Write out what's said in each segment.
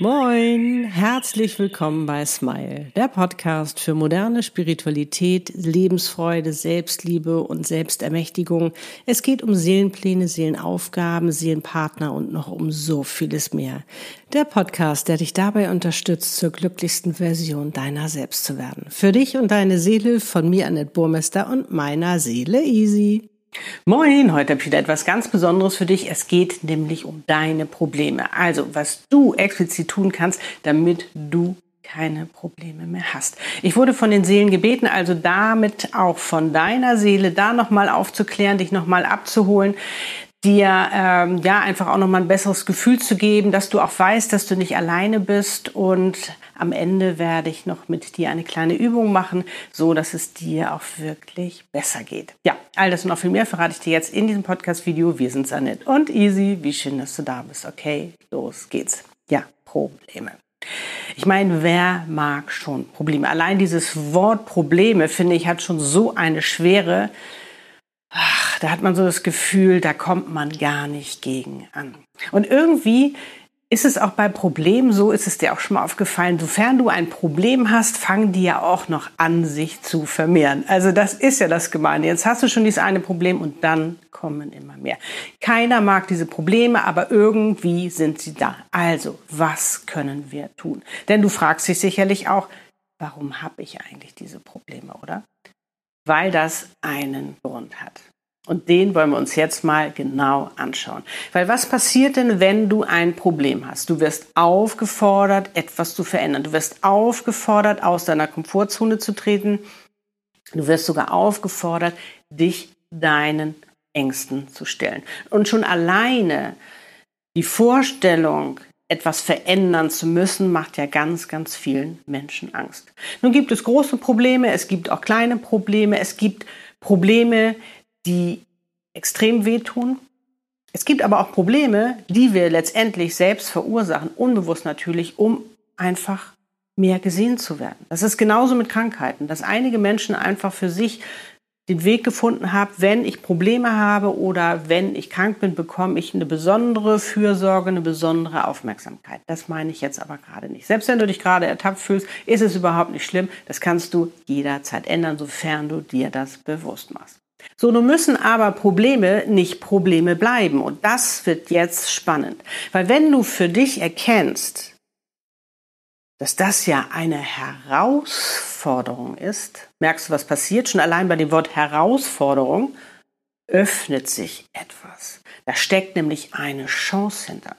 Moin, herzlich willkommen bei Smile, der Podcast für moderne Spiritualität, Lebensfreude, Selbstliebe und Selbstermächtigung. Es geht um Seelenpläne, Seelenaufgaben, Seelenpartner und noch um so vieles mehr. Der Podcast, der dich dabei unterstützt, zur glücklichsten Version deiner selbst zu werden. Für dich und deine Seele von mir, Annette Burmester und meiner Seele Easy. Moin, heute habe ich wieder etwas ganz Besonderes für dich. Es geht nämlich um deine Probleme. Also, was du explizit tun kannst, damit du keine Probleme mehr hast. Ich wurde von den Seelen gebeten, also damit auch von deiner Seele da nochmal aufzuklären, dich nochmal abzuholen, dir ähm, ja einfach auch nochmal ein besseres Gefühl zu geben, dass du auch weißt, dass du nicht alleine bist und am Ende werde ich noch mit dir eine kleine Übung machen, so dass es dir auch wirklich besser geht. Ja, all das und noch viel mehr verrate ich dir jetzt in diesem Podcast-Video. Wir sind Sanet und Easy. Wie schön, dass du da bist. Okay, los geht's. Ja, Probleme. Ich meine, wer mag schon Probleme? Allein dieses Wort Probleme, finde ich, hat schon so eine schwere, ach, da hat man so das Gefühl, da kommt man gar nicht gegen an. Und irgendwie ist es auch bei Problemen so, ist es dir auch schon mal aufgefallen, sofern du ein Problem hast, fangen die ja auch noch an, sich zu vermehren. Also das ist ja das Gemeine. Jetzt hast du schon dieses eine Problem und dann kommen immer mehr. Keiner mag diese Probleme, aber irgendwie sind sie da. Also, was können wir tun? Denn du fragst dich sicherlich auch, warum habe ich eigentlich diese Probleme, oder? Weil das einen Grund hat. Und den wollen wir uns jetzt mal genau anschauen. Weil was passiert denn, wenn du ein Problem hast? Du wirst aufgefordert, etwas zu verändern. Du wirst aufgefordert, aus deiner Komfortzone zu treten. Du wirst sogar aufgefordert, dich deinen Ängsten zu stellen. Und schon alleine die Vorstellung, etwas verändern zu müssen, macht ja ganz, ganz vielen Menschen Angst. Nun gibt es große Probleme, es gibt auch kleine Probleme, es gibt Probleme, die extrem wehtun. Es gibt aber auch Probleme, die wir letztendlich selbst verursachen, unbewusst natürlich, um einfach mehr gesehen zu werden. Das ist genauso mit Krankheiten, dass einige Menschen einfach für sich den Weg gefunden haben, wenn ich Probleme habe oder wenn ich krank bin, bekomme ich eine besondere Fürsorge, eine besondere Aufmerksamkeit. Das meine ich jetzt aber gerade nicht. Selbst wenn du dich gerade ertappt fühlst, ist es überhaupt nicht schlimm. Das kannst du jederzeit ändern, sofern du dir das bewusst machst. So, nun müssen aber Probleme nicht Probleme bleiben. Und das wird jetzt spannend. Weil wenn du für dich erkennst, dass das ja eine Herausforderung ist, merkst du, was passiert? Schon allein bei dem Wort Herausforderung öffnet sich etwas. Da steckt nämlich eine Chance hinter.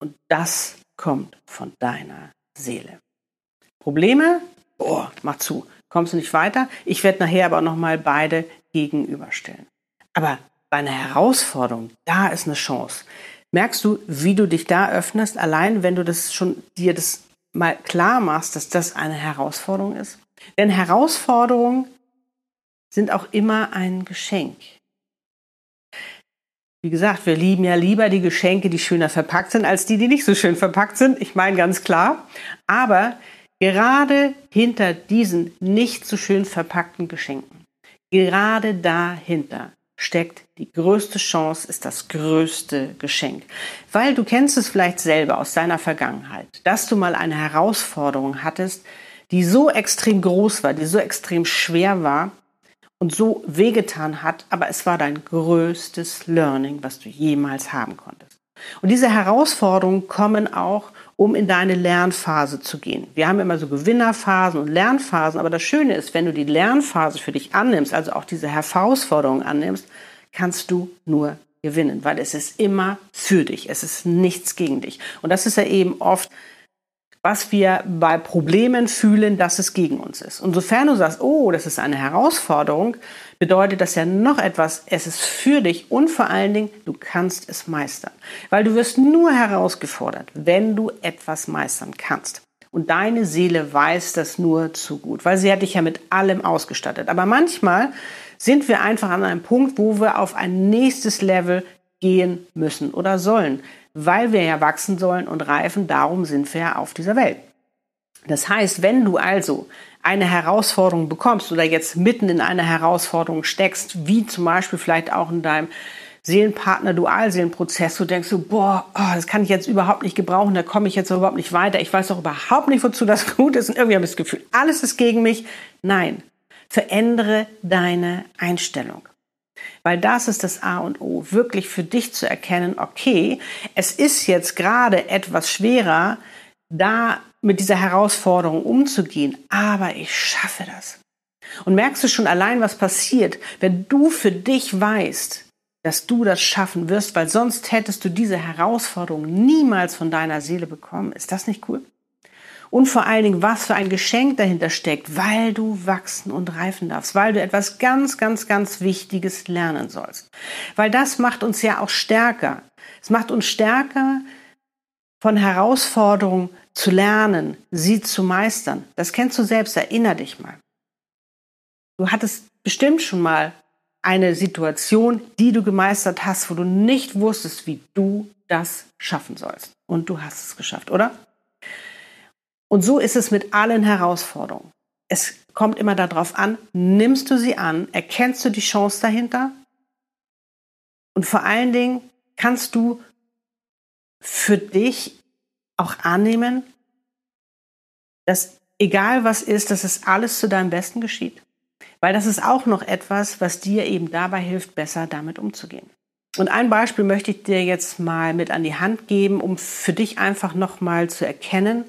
Und das kommt von deiner Seele. Probleme? Oh, mach zu. Kommst du nicht weiter? Ich werde nachher aber noch mal beide gegenüberstellen. Aber bei einer Herausforderung, da ist eine Chance. Merkst du, wie du dich da öffnest, allein wenn du das schon dir das mal klar machst, dass das eine Herausforderung ist? Denn Herausforderungen sind auch immer ein Geschenk. Wie gesagt, wir lieben ja lieber die Geschenke, die schöner verpackt sind, als die, die nicht so schön verpackt sind. Ich meine ganz klar. Aber gerade hinter diesen nicht so schön verpackten Geschenken Gerade dahinter steckt die größte Chance, ist das größte Geschenk. Weil du kennst es vielleicht selber aus deiner Vergangenheit, dass du mal eine Herausforderung hattest, die so extrem groß war, die so extrem schwer war und so wehgetan hat, aber es war dein größtes Learning, was du jemals haben konntest. Und diese Herausforderungen kommen auch um in deine Lernphase zu gehen. Wir haben immer so Gewinnerphasen und Lernphasen, aber das Schöne ist, wenn du die Lernphase für dich annimmst, also auch diese Herausforderung annimmst, kannst du nur gewinnen, weil es ist immer für dich, es ist nichts gegen dich. Und das ist ja eben oft was wir bei Problemen fühlen, dass es gegen uns ist. Und sofern du sagst, oh, das ist eine Herausforderung, bedeutet das ja noch etwas, es ist für dich und vor allen Dingen, du kannst es meistern. Weil du wirst nur herausgefordert, wenn du etwas meistern kannst. Und deine Seele weiß das nur zu gut, weil sie hat dich ja mit allem ausgestattet. Aber manchmal sind wir einfach an einem Punkt, wo wir auf ein nächstes Level gehen müssen oder sollen weil wir ja wachsen sollen und reifen, darum sind wir ja auf dieser Welt. Das heißt, wenn du also eine Herausforderung bekommst oder jetzt mitten in einer Herausforderung steckst, wie zum Beispiel vielleicht auch in deinem Seelenpartner, Dualseelenprozess, du denkst so, boah, oh, das kann ich jetzt überhaupt nicht gebrauchen, da komme ich jetzt überhaupt nicht weiter, ich weiß doch überhaupt nicht, wozu das gut ist und irgendwie habe ich das Gefühl, alles ist gegen mich. Nein, verändere deine Einstellung. Weil das ist das A und O, wirklich für dich zu erkennen, okay, es ist jetzt gerade etwas schwerer, da mit dieser Herausforderung umzugehen, aber ich schaffe das. Und merkst du schon allein, was passiert, wenn du für dich weißt, dass du das schaffen wirst, weil sonst hättest du diese Herausforderung niemals von deiner Seele bekommen. Ist das nicht cool? Und vor allen Dingen, was für ein Geschenk dahinter steckt, weil du wachsen und reifen darfst, weil du etwas ganz, ganz, ganz Wichtiges lernen sollst. Weil das macht uns ja auch stärker. Es macht uns stärker, von Herausforderungen zu lernen, sie zu meistern. Das kennst du selbst, erinner dich mal. Du hattest bestimmt schon mal eine Situation, die du gemeistert hast, wo du nicht wusstest, wie du das schaffen sollst. Und du hast es geschafft, oder? Und so ist es mit allen Herausforderungen. Es kommt immer darauf an, nimmst du sie an, erkennst du die Chance dahinter und vor allen Dingen kannst du für dich auch annehmen, dass egal was ist, dass es alles zu deinem Besten geschieht. Weil das ist auch noch etwas, was dir eben dabei hilft, besser damit umzugehen. Und ein Beispiel möchte ich dir jetzt mal mit an die Hand geben, um für dich einfach nochmal zu erkennen,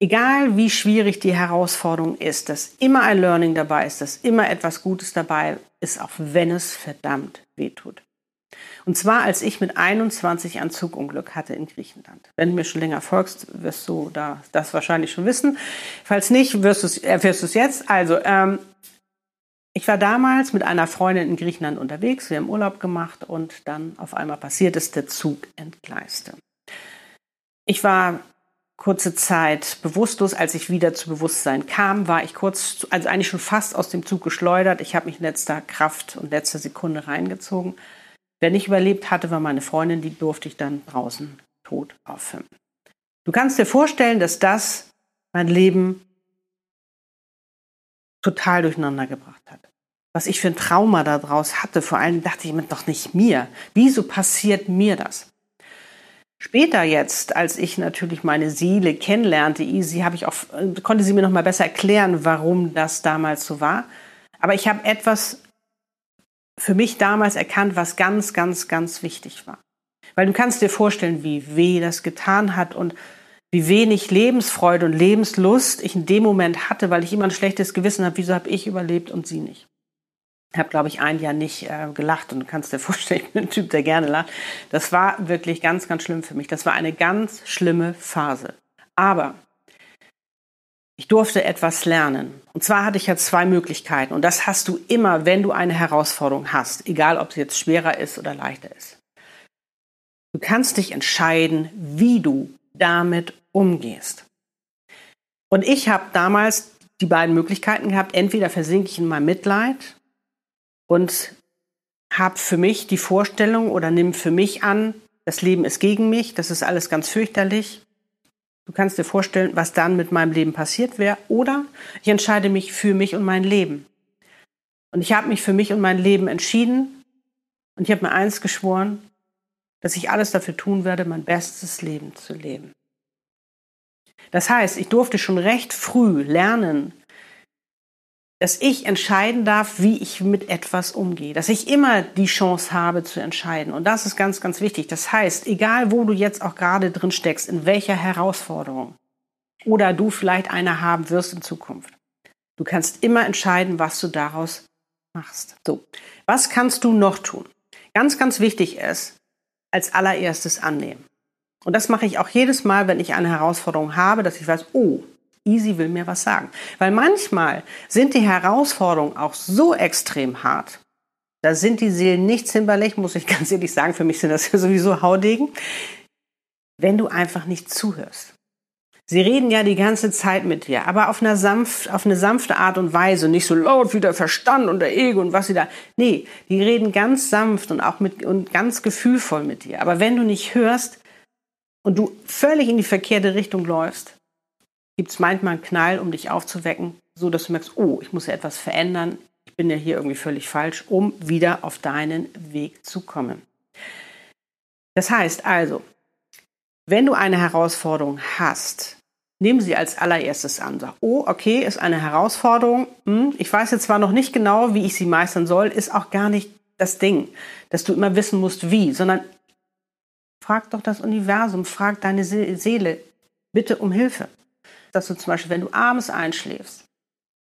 egal wie schwierig die Herausforderung ist, dass immer ein Learning dabei ist, dass immer etwas Gutes dabei ist, auch wenn es verdammt wehtut. Und zwar, als ich mit 21 ein Zugunglück hatte in Griechenland. Wenn du mir schon länger folgst, wirst du da das wahrscheinlich schon wissen. Falls nicht, wirst du erfährst du es jetzt. Also, ähm, ich war damals mit einer Freundin in Griechenland unterwegs. Wir haben Urlaub gemacht und dann auf einmal passiert es, der Zug entgleiste. Ich war kurze Zeit bewusstlos. Als ich wieder zu Bewusstsein kam, war ich kurz, also eigentlich schon fast aus dem Zug geschleudert. Ich habe mich in letzter Kraft und letzter Sekunde reingezogen. Wer nicht überlebt hatte, war meine Freundin, die durfte ich dann draußen tot auffinden. Du kannst dir vorstellen, dass das mein Leben total durcheinander gebracht hat. Was ich für ein Trauma daraus hatte, vor allem dachte ich mir doch nicht mir. Wieso passiert mir das? Später jetzt, als ich natürlich meine Seele kennenlernte, Easy, habe ich auch, konnte sie mir noch mal besser erklären, warum das damals so war. Aber ich habe etwas für mich damals erkannt, was ganz, ganz, ganz wichtig war. Weil du kannst dir vorstellen, wie weh das getan hat und wie wenig Lebensfreude und Lebenslust ich in dem Moment hatte, weil ich immer ein schlechtes Gewissen habe, wieso habe ich überlebt und sie nicht. Habe, glaube ich, ein Jahr nicht äh, gelacht und du kannst dir vorstellen, ich bin ein Typ, der gerne lacht. Das war wirklich ganz, ganz schlimm für mich. Das war eine ganz schlimme Phase. Aber ich durfte etwas lernen. Und zwar hatte ich ja zwei Möglichkeiten. Und das hast du immer, wenn du eine Herausforderung hast, egal ob sie jetzt schwerer ist oder leichter ist. Du kannst dich entscheiden, wie du damit umgehst. Und ich habe damals die beiden Möglichkeiten gehabt. Entweder versinke ich in meinem Mitleid und habe für mich die Vorstellung oder nimm für mich an, das Leben ist gegen mich, das ist alles ganz fürchterlich. Du kannst dir vorstellen, was dann mit meinem Leben passiert wäre. Oder ich entscheide mich für mich und mein Leben. Und ich habe mich für mich und mein Leben entschieden. Und ich habe mir eins geschworen, dass ich alles dafür tun werde, mein bestes Leben zu leben. Das heißt, ich durfte schon recht früh lernen, dass ich entscheiden darf, wie ich mit etwas umgehe, dass ich immer die Chance habe zu entscheiden. Und das ist ganz, ganz wichtig. Das heißt, egal wo du jetzt auch gerade drin steckst, in welcher Herausforderung oder du vielleicht eine haben wirst in Zukunft, du kannst immer entscheiden, was du daraus machst. So, was kannst du noch tun? Ganz, ganz wichtig ist, als allererstes annehmen. Und das mache ich auch jedes Mal, wenn ich eine Herausforderung habe, dass ich weiß, oh, Easy will mir was sagen. Weil manchmal sind die Herausforderungen auch so extrem hart. Da sind die Seelen nicht zimperlich, muss ich ganz ehrlich sagen. Für mich sind das ja sowieso Haudegen. Wenn du einfach nicht zuhörst. Sie reden ja die ganze Zeit mit dir, aber auf, einer sanft, auf eine sanfte Art und Weise, nicht so laut wie der Verstand und der Ego und was sie da. Nee, die reden ganz sanft und auch mit und ganz gefühlvoll mit dir. Aber wenn du nicht hörst und du völlig in die verkehrte Richtung läufst, gibt es manchmal einen Knall, um dich aufzuwecken, so dass du merkst, oh, ich muss ja etwas verändern, ich bin ja hier irgendwie völlig falsch, um wieder auf deinen Weg zu kommen. Das heißt also, wenn du eine Herausforderung hast, nimm sie als allererstes an. Sag, oh, okay, ist eine Herausforderung. Hm, ich weiß jetzt zwar noch nicht genau, wie ich sie meistern soll, ist auch gar nicht das Ding, dass du immer wissen musst, wie, sondern frag doch das Universum, frag deine Seele bitte um Hilfe. Dass du zum Beispiel, wenn du abends einschläfst,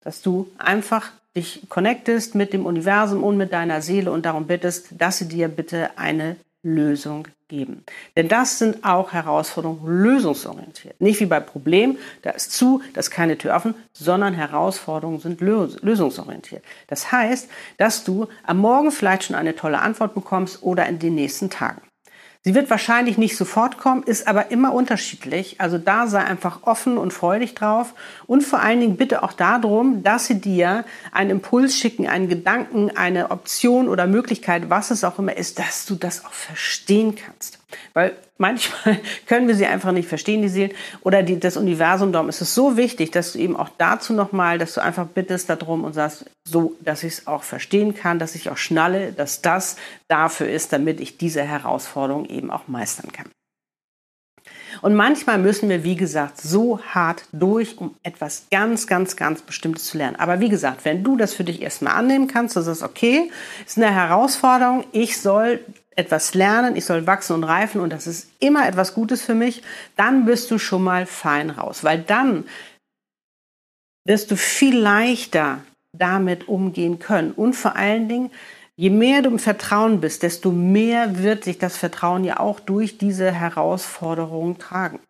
dass du einfach dich connectest mit dem Universum und mit deiner Seele und darum bittest, dass sie dir bitte eine Lösung geben. Denn das sind auch Herausforderungen lösungsorientiert. Nicht wie bei Problemen, da ist zu, da ist keine Tür offen, sondern Herausforderungen sind lösungsorientiert. Das heißt, dass du am Morgen vielleicht schon eine tolle Antwort bekommst oder in den nächsten Tagen. Sie wird wahrscheinlich nicht sofort kommen, ist aber immer unterschiedlich. Also da sei einfach offen und freudig drauf. Und vor allen Dingen bitte auch darum, dass sie dir einen Impuls schicken, einen Gedanken, eine Option oder Möglichkeit, was es auch immer ist, dass du das auch verstehen kannst. Weil manchmal können wir sie einfach nicht verstehen, die Seelen oder die, das Universum. Darum ist es so wichtig, dass du eben auch dazu nochmal, dass du einfach bittest darum und sagst, so, dass ich es auch verstehen kann, dass ich auch schnalle, dass das dafür ist, damit ich diese Herausforderung eben auch meistern kann. Und manchmal müssen wir, wie gesagt, so hart durch, um etwas ganz, ganz, ganz Bestimmtes zu lernen. Aber wie gesagt, wenn du das für dich erstmal annehmen kannst, das ist okay, ist eine Herausforderung, ich soll etwas lernen, ich soll wachsen und reifen und das ist immer etwas Gutes für mich, dann bist du schon mal fein raus, weil dann wirst du viel leichter damit umgehen können. Und vor allen Dingen, je mehr du im Vertrauen bist, desto mehr wird sich das Vertrauen ja auch durch diese Herausforderungen tragen.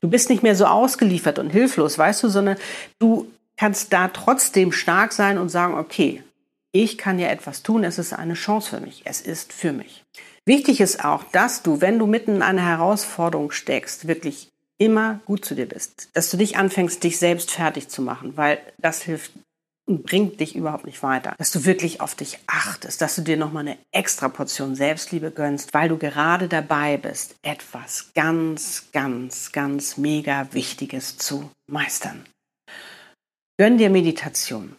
Du bist nicht mehr so ausgeliefert und hilflos, weißt du, sondern du kannst da trotzdem stark sein und sagen, okay, ich kann ja etwas tun, es ist eine Chance für mich, es ist für mich. Wichtig ist auch, dass du, wenn du mitten in einer Herausforderung steckst, wirklich immer gut zu dir bist, dass du dich anfängst, dich selbst fertig zu machen, weil das hilft und bringt dich überhaupt nicht weiter. Dass du wirklich auf dich achtest, dass du dir nochmal eine extra Portion Selbstliebe gönnst, weil du gerade dabei bist, etwas ganz, ganz, ganz mega Wichtiges zu meistern. Gönn dir Meditation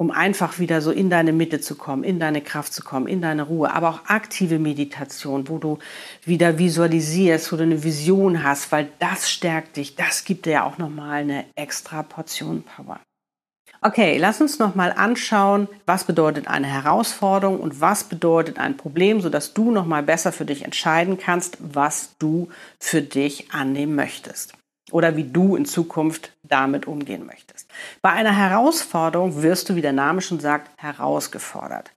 um einfach wieder so in deine Mitte zu kommen, in deine Kraft zu kommen, in deine Ruhe, aber auch aktive Meditation, wo du wieder visualisierst, wo du eine Vision hast, weil das stärkt dich, das gibt dir ja auch nochmal eine extra Portion Power. Okay, lass uns nochmal anschauen, was bedeutet eine Herausforderung und was bedeutet ein Problem, sodass du nochmal besser für dich entscheiden kannst, was du für dich annehmen möchtest oder wie du in Zukunft damit umgehen möchtest. Bei einer Herausforderung wirst du, wie der Name schon sagt, herausgefordert.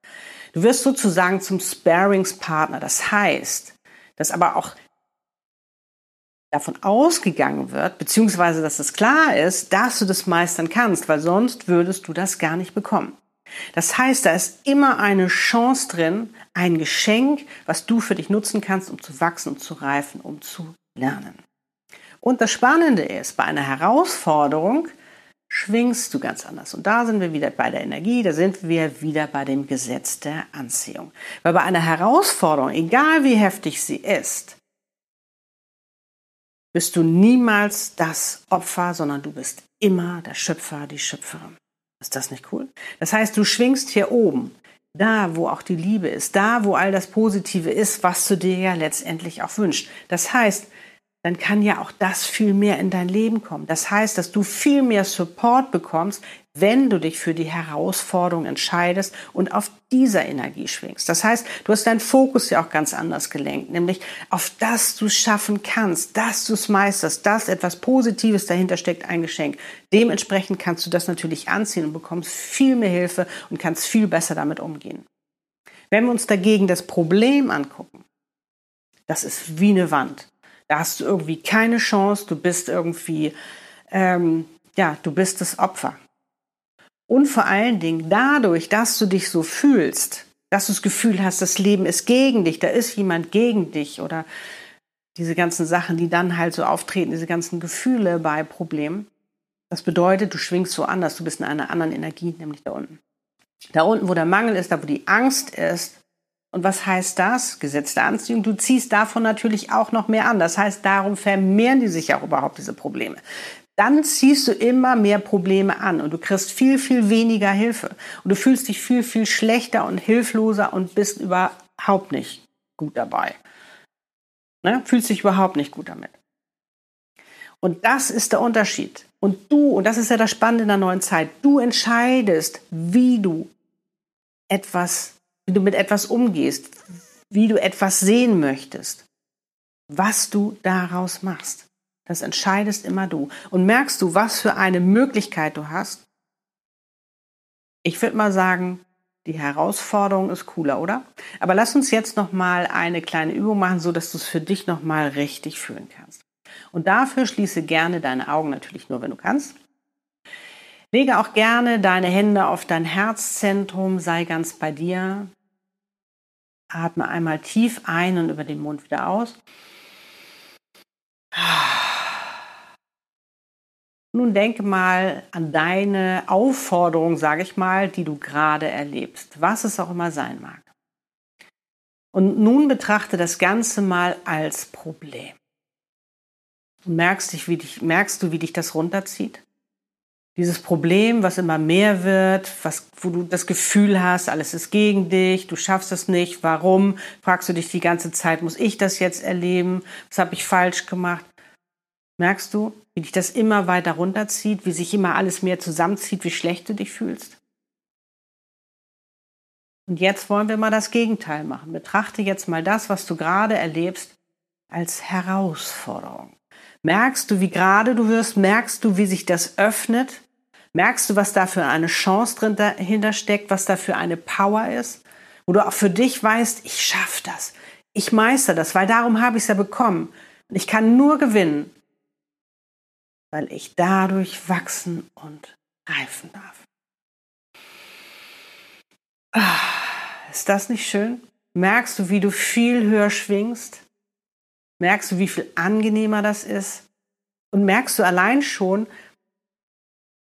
Du wirst sozusagen zum Sparingspartner. Das heißt, dass aber auch davon ausgegangen wird, beziehungsweise dass es klar ist, dass du das meistern kannst, weil sonst würdest du das gar nicht bekommen. Das heißt, da ist immer eine Chance drin, ein Geschenk, was du für dich nutzen kannst, um zu wachsen und zu reifen, um zu lernen. Und das Spannende ist, bei einer Herausforderung schwingst du ganz anders. Und da sind wir wieder bei der Energie, da sind wir wieder bei dem Gesetz der Anziehung. Weil bei einer Herausforderung, egal wie heftig sie ist, bist du niemals das Opfer, sondern du bist immer der Schöpfer, die Schöpferin. Ist das nicht cool? Das heißt, du schwingst hier oben, da wo auch die Liebe ist, da wo all das Positive ist, was du dir ja letztendlich auch wünschst. Das heißt, dann kann ja auch das viel mehr in dein Leben kommen. Das heißt, dass du viel mehr Support bekommst, wenn du dich für die Herausforderung entscheidest und auf dieser Energie schwingst. Das heißt, du hast deinen Fokus ja auch ganz anders gelenkt, nämlich auf das du schaffen kannst, dass du es meisterst, dass etwas Positives dahinter steckt, ein Geschenk. Dementsprechend kannst du das natürlich anziehen und bekommst viel mehr Hilfe und kannst viel besser damit umgehen. Wenn wir uns dagegen das Problem angucken, das ist wie eine Wand. Da hast du irgendwie keine Chance, du bist irgendwie, ähm, ja, du bist das Opfer. Und vor allen Dingen dadurch, dass du dich so fühlst, dass du das Gefühl hast, das Leben ist gegen dich, da ist jemand gegen dich oder diese ganzen Sachen, die dann halt so auftreten, diese ganzen Gefühle bei Problemen. Das bedeutet, du schwingst so anders, du bist in einer anderen Energie, nämlich da unten. Da unten, wo der Mangel ist, da wo die Angst ist, und was heißt das? Gesetz der Anziehung. Du ziehst davon natürlich auch noch mehr an. Das heißt, darum vermehren die sich auch überhaupt diese Probleme. Dann ziehst du immer mehr Probleme an und du kriegst viel, viel weniger Hilfe. Und du fühlst dich viel, viel schlechter und hilfloser und bist überhaupt nicht gut dabei. Ne? Fühlst dich überhaupt nicht gut damit. Und das ist der Unterschied. Und du, und das ist ja das Spannende in der neuen Zeit, du entscheidest, wie du etwas, wie du mit etwas umgehst, wie du etwas sehen möchtest, was du daraus machst. Das entscheidest immer du. Und merkst du, was für eine Möglichkeit du hast? Ich würde mal sagen, die Herausforderung ist cooler, oder? Aber lass uns jetzt noch mal eine kleine Übung machen, so dass du es für dich noch mal richtig fühlen kannst. Und dafür schließe gerne deine Augen natürlich nur, wenn du kannst. Lege auch gerne deine Hände auf dein Herzzentrum, sei ganz bei dir. Atme einmal tief ein und über den Mund wieder aus. Nun denke mal an deine Aufforderung, sage ich mal, die du gerade erlebst, was es auch immer sein mag. Und nun betrachte das Ganze mal als Problem. Merkst, dich, wie dich, merkst du, wie dich das runterzieht? Dieses Problem, was immer mehr wird, was, wo du das Gefühl hast, alles ist gegen dich, du schaffst es nicht, warum? Fragst du dich die ganze Zeit, muss ich das jetzt erleben? Was habe ich falsch gemacht? Merkst du, wie dich das immer weiter runterzieht, wie sich immer alles mehr zusammenzieht, wie schlecht du dich fühlst? Und jetzt wollen wir mal das Gegenteil machen. Betrachte jetzt mal das, was du gerade erlebst, als Herausforderung. Merkst du, wie gerade du wirst? Merkst du, wie sich das öffnet? Merkst du, was da für eine Chance drin dahinter steckt, was da für eine Power ist? Wo du auch für dich weißt, ich schaffe das. Ich meister das, weil darum habe ich es ja bekommen. Und ich kann nur gewinnen, weil ich dadurch wachsen und reifen darf. Ah, ist das nicht schön? Merkst du, wie du viel höher schwingst? Merkst du, wie viel angenehmer das ist? Und merkst du allein schon,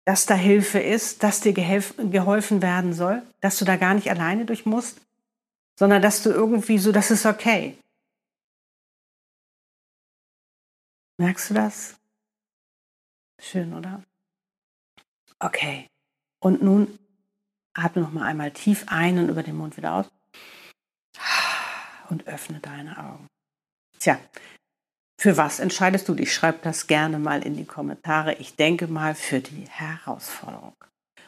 dass da Hilfe ist, dass dir geholfen werden soll, dass du da gar nicht alleine durch musst, sondern dass du irgendwie so, das ist okay. Merkst du das? Schön, oder? Okay. Und nun atme noch mal einmal tief ein und über den Mund wieder aus. Und öffne deine Augen. Tja, für was entscheidest du dich? Schreib das gerne mal in die Kommentare. Ich denke mal für die Herausforderung.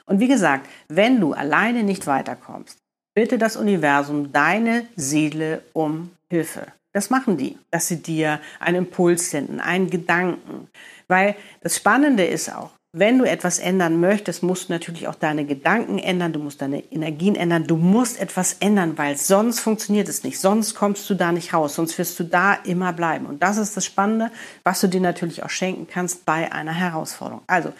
Und wie gesagt, wenn du alleine nicht weiterkommst, bitte das Universum, deine Seele um Hilfe. Das machen die, dass sie dir einen Impuls senden, einen Gedanken. Weil das Spannende ist auch, wenn du etwas ändern möchtest, musst du natürlich auch deine Gedanken ändern, du musst deine Energien ändern, du musst etwas ändern, weil sonst funktioniert es nicht, sonst kommst du da nicht raus, sonst wirst du da immer bleiben. Und das ist das Spannende, was du dir natürlich auch schenken kannst bei einer Herausforderung. Also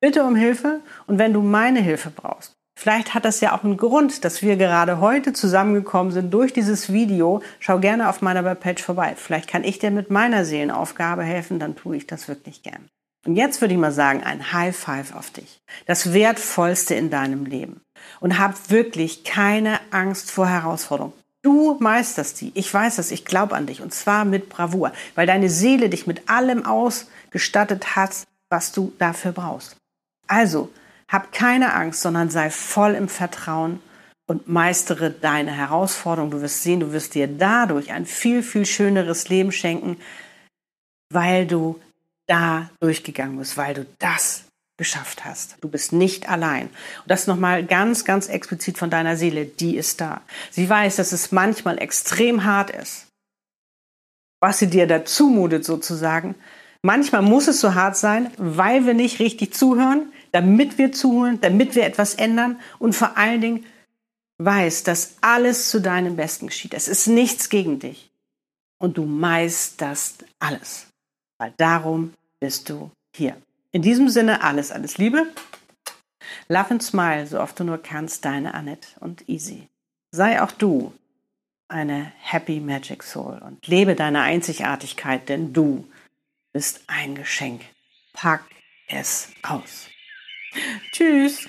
bitte um Hilfe und wenn du meine Hilfe brauchst, Vielleicht hat das ja auch einen Grund, dass wir gerade heute zusammengekommen sind durch dieses Video. Schau gerne auf meiner Webpage vorbei. Vielleicht kann ich dir mit meiner Seelenaufgabe helfen, dann tue ich das wirklich gern. Und jetzt würde ich mal sagen, ein High Five auf dich. Das Wertvollste in deinem Leben. Und hab wirklich keine Angst vor Herausforderungen. Du meisterst die. Ich weiß das. Ich glaube an dich. Und zwar mit Bravour. Weil deine Seele dich mit allem ausgestattet hat, was du dafür brauchst. Also, hab keine Angst, sondern sei voll im Vertrauen und meistere deine Herausforderung. Du wirst sehen, du wirst dir dadurch ein viel, viel schöneres Leben schenken, weil du da durchgegangen bist, weil du das geschafft hast. Du bist nicht allein. Und das nochmal ganz, ganz explizit von deiner Seele, die ist da. Sie weiß, dass es manchmal extrem hart ist, was sie dir da zumutet sozusagen. Manchmal muss es so hart sein, weil wir nicht richtig zuhören, damit wir zuhören, damit wir etwas ändern und vor allen Dingen weiß, dass alles zu deinem Besten geschieht. Es ist nichts gegen dich. Und du meisterst alles weil darum bist du hier. In diesem Sinne alles, alles Liebe. Love and smile, so oft du nur kannst, deine Annette und Easy. Sei auch du eine Happy Magic Soul und lebe deine Einzigartigkeit, denn du bist ein Geschenk. Pack es aus. Tschüss.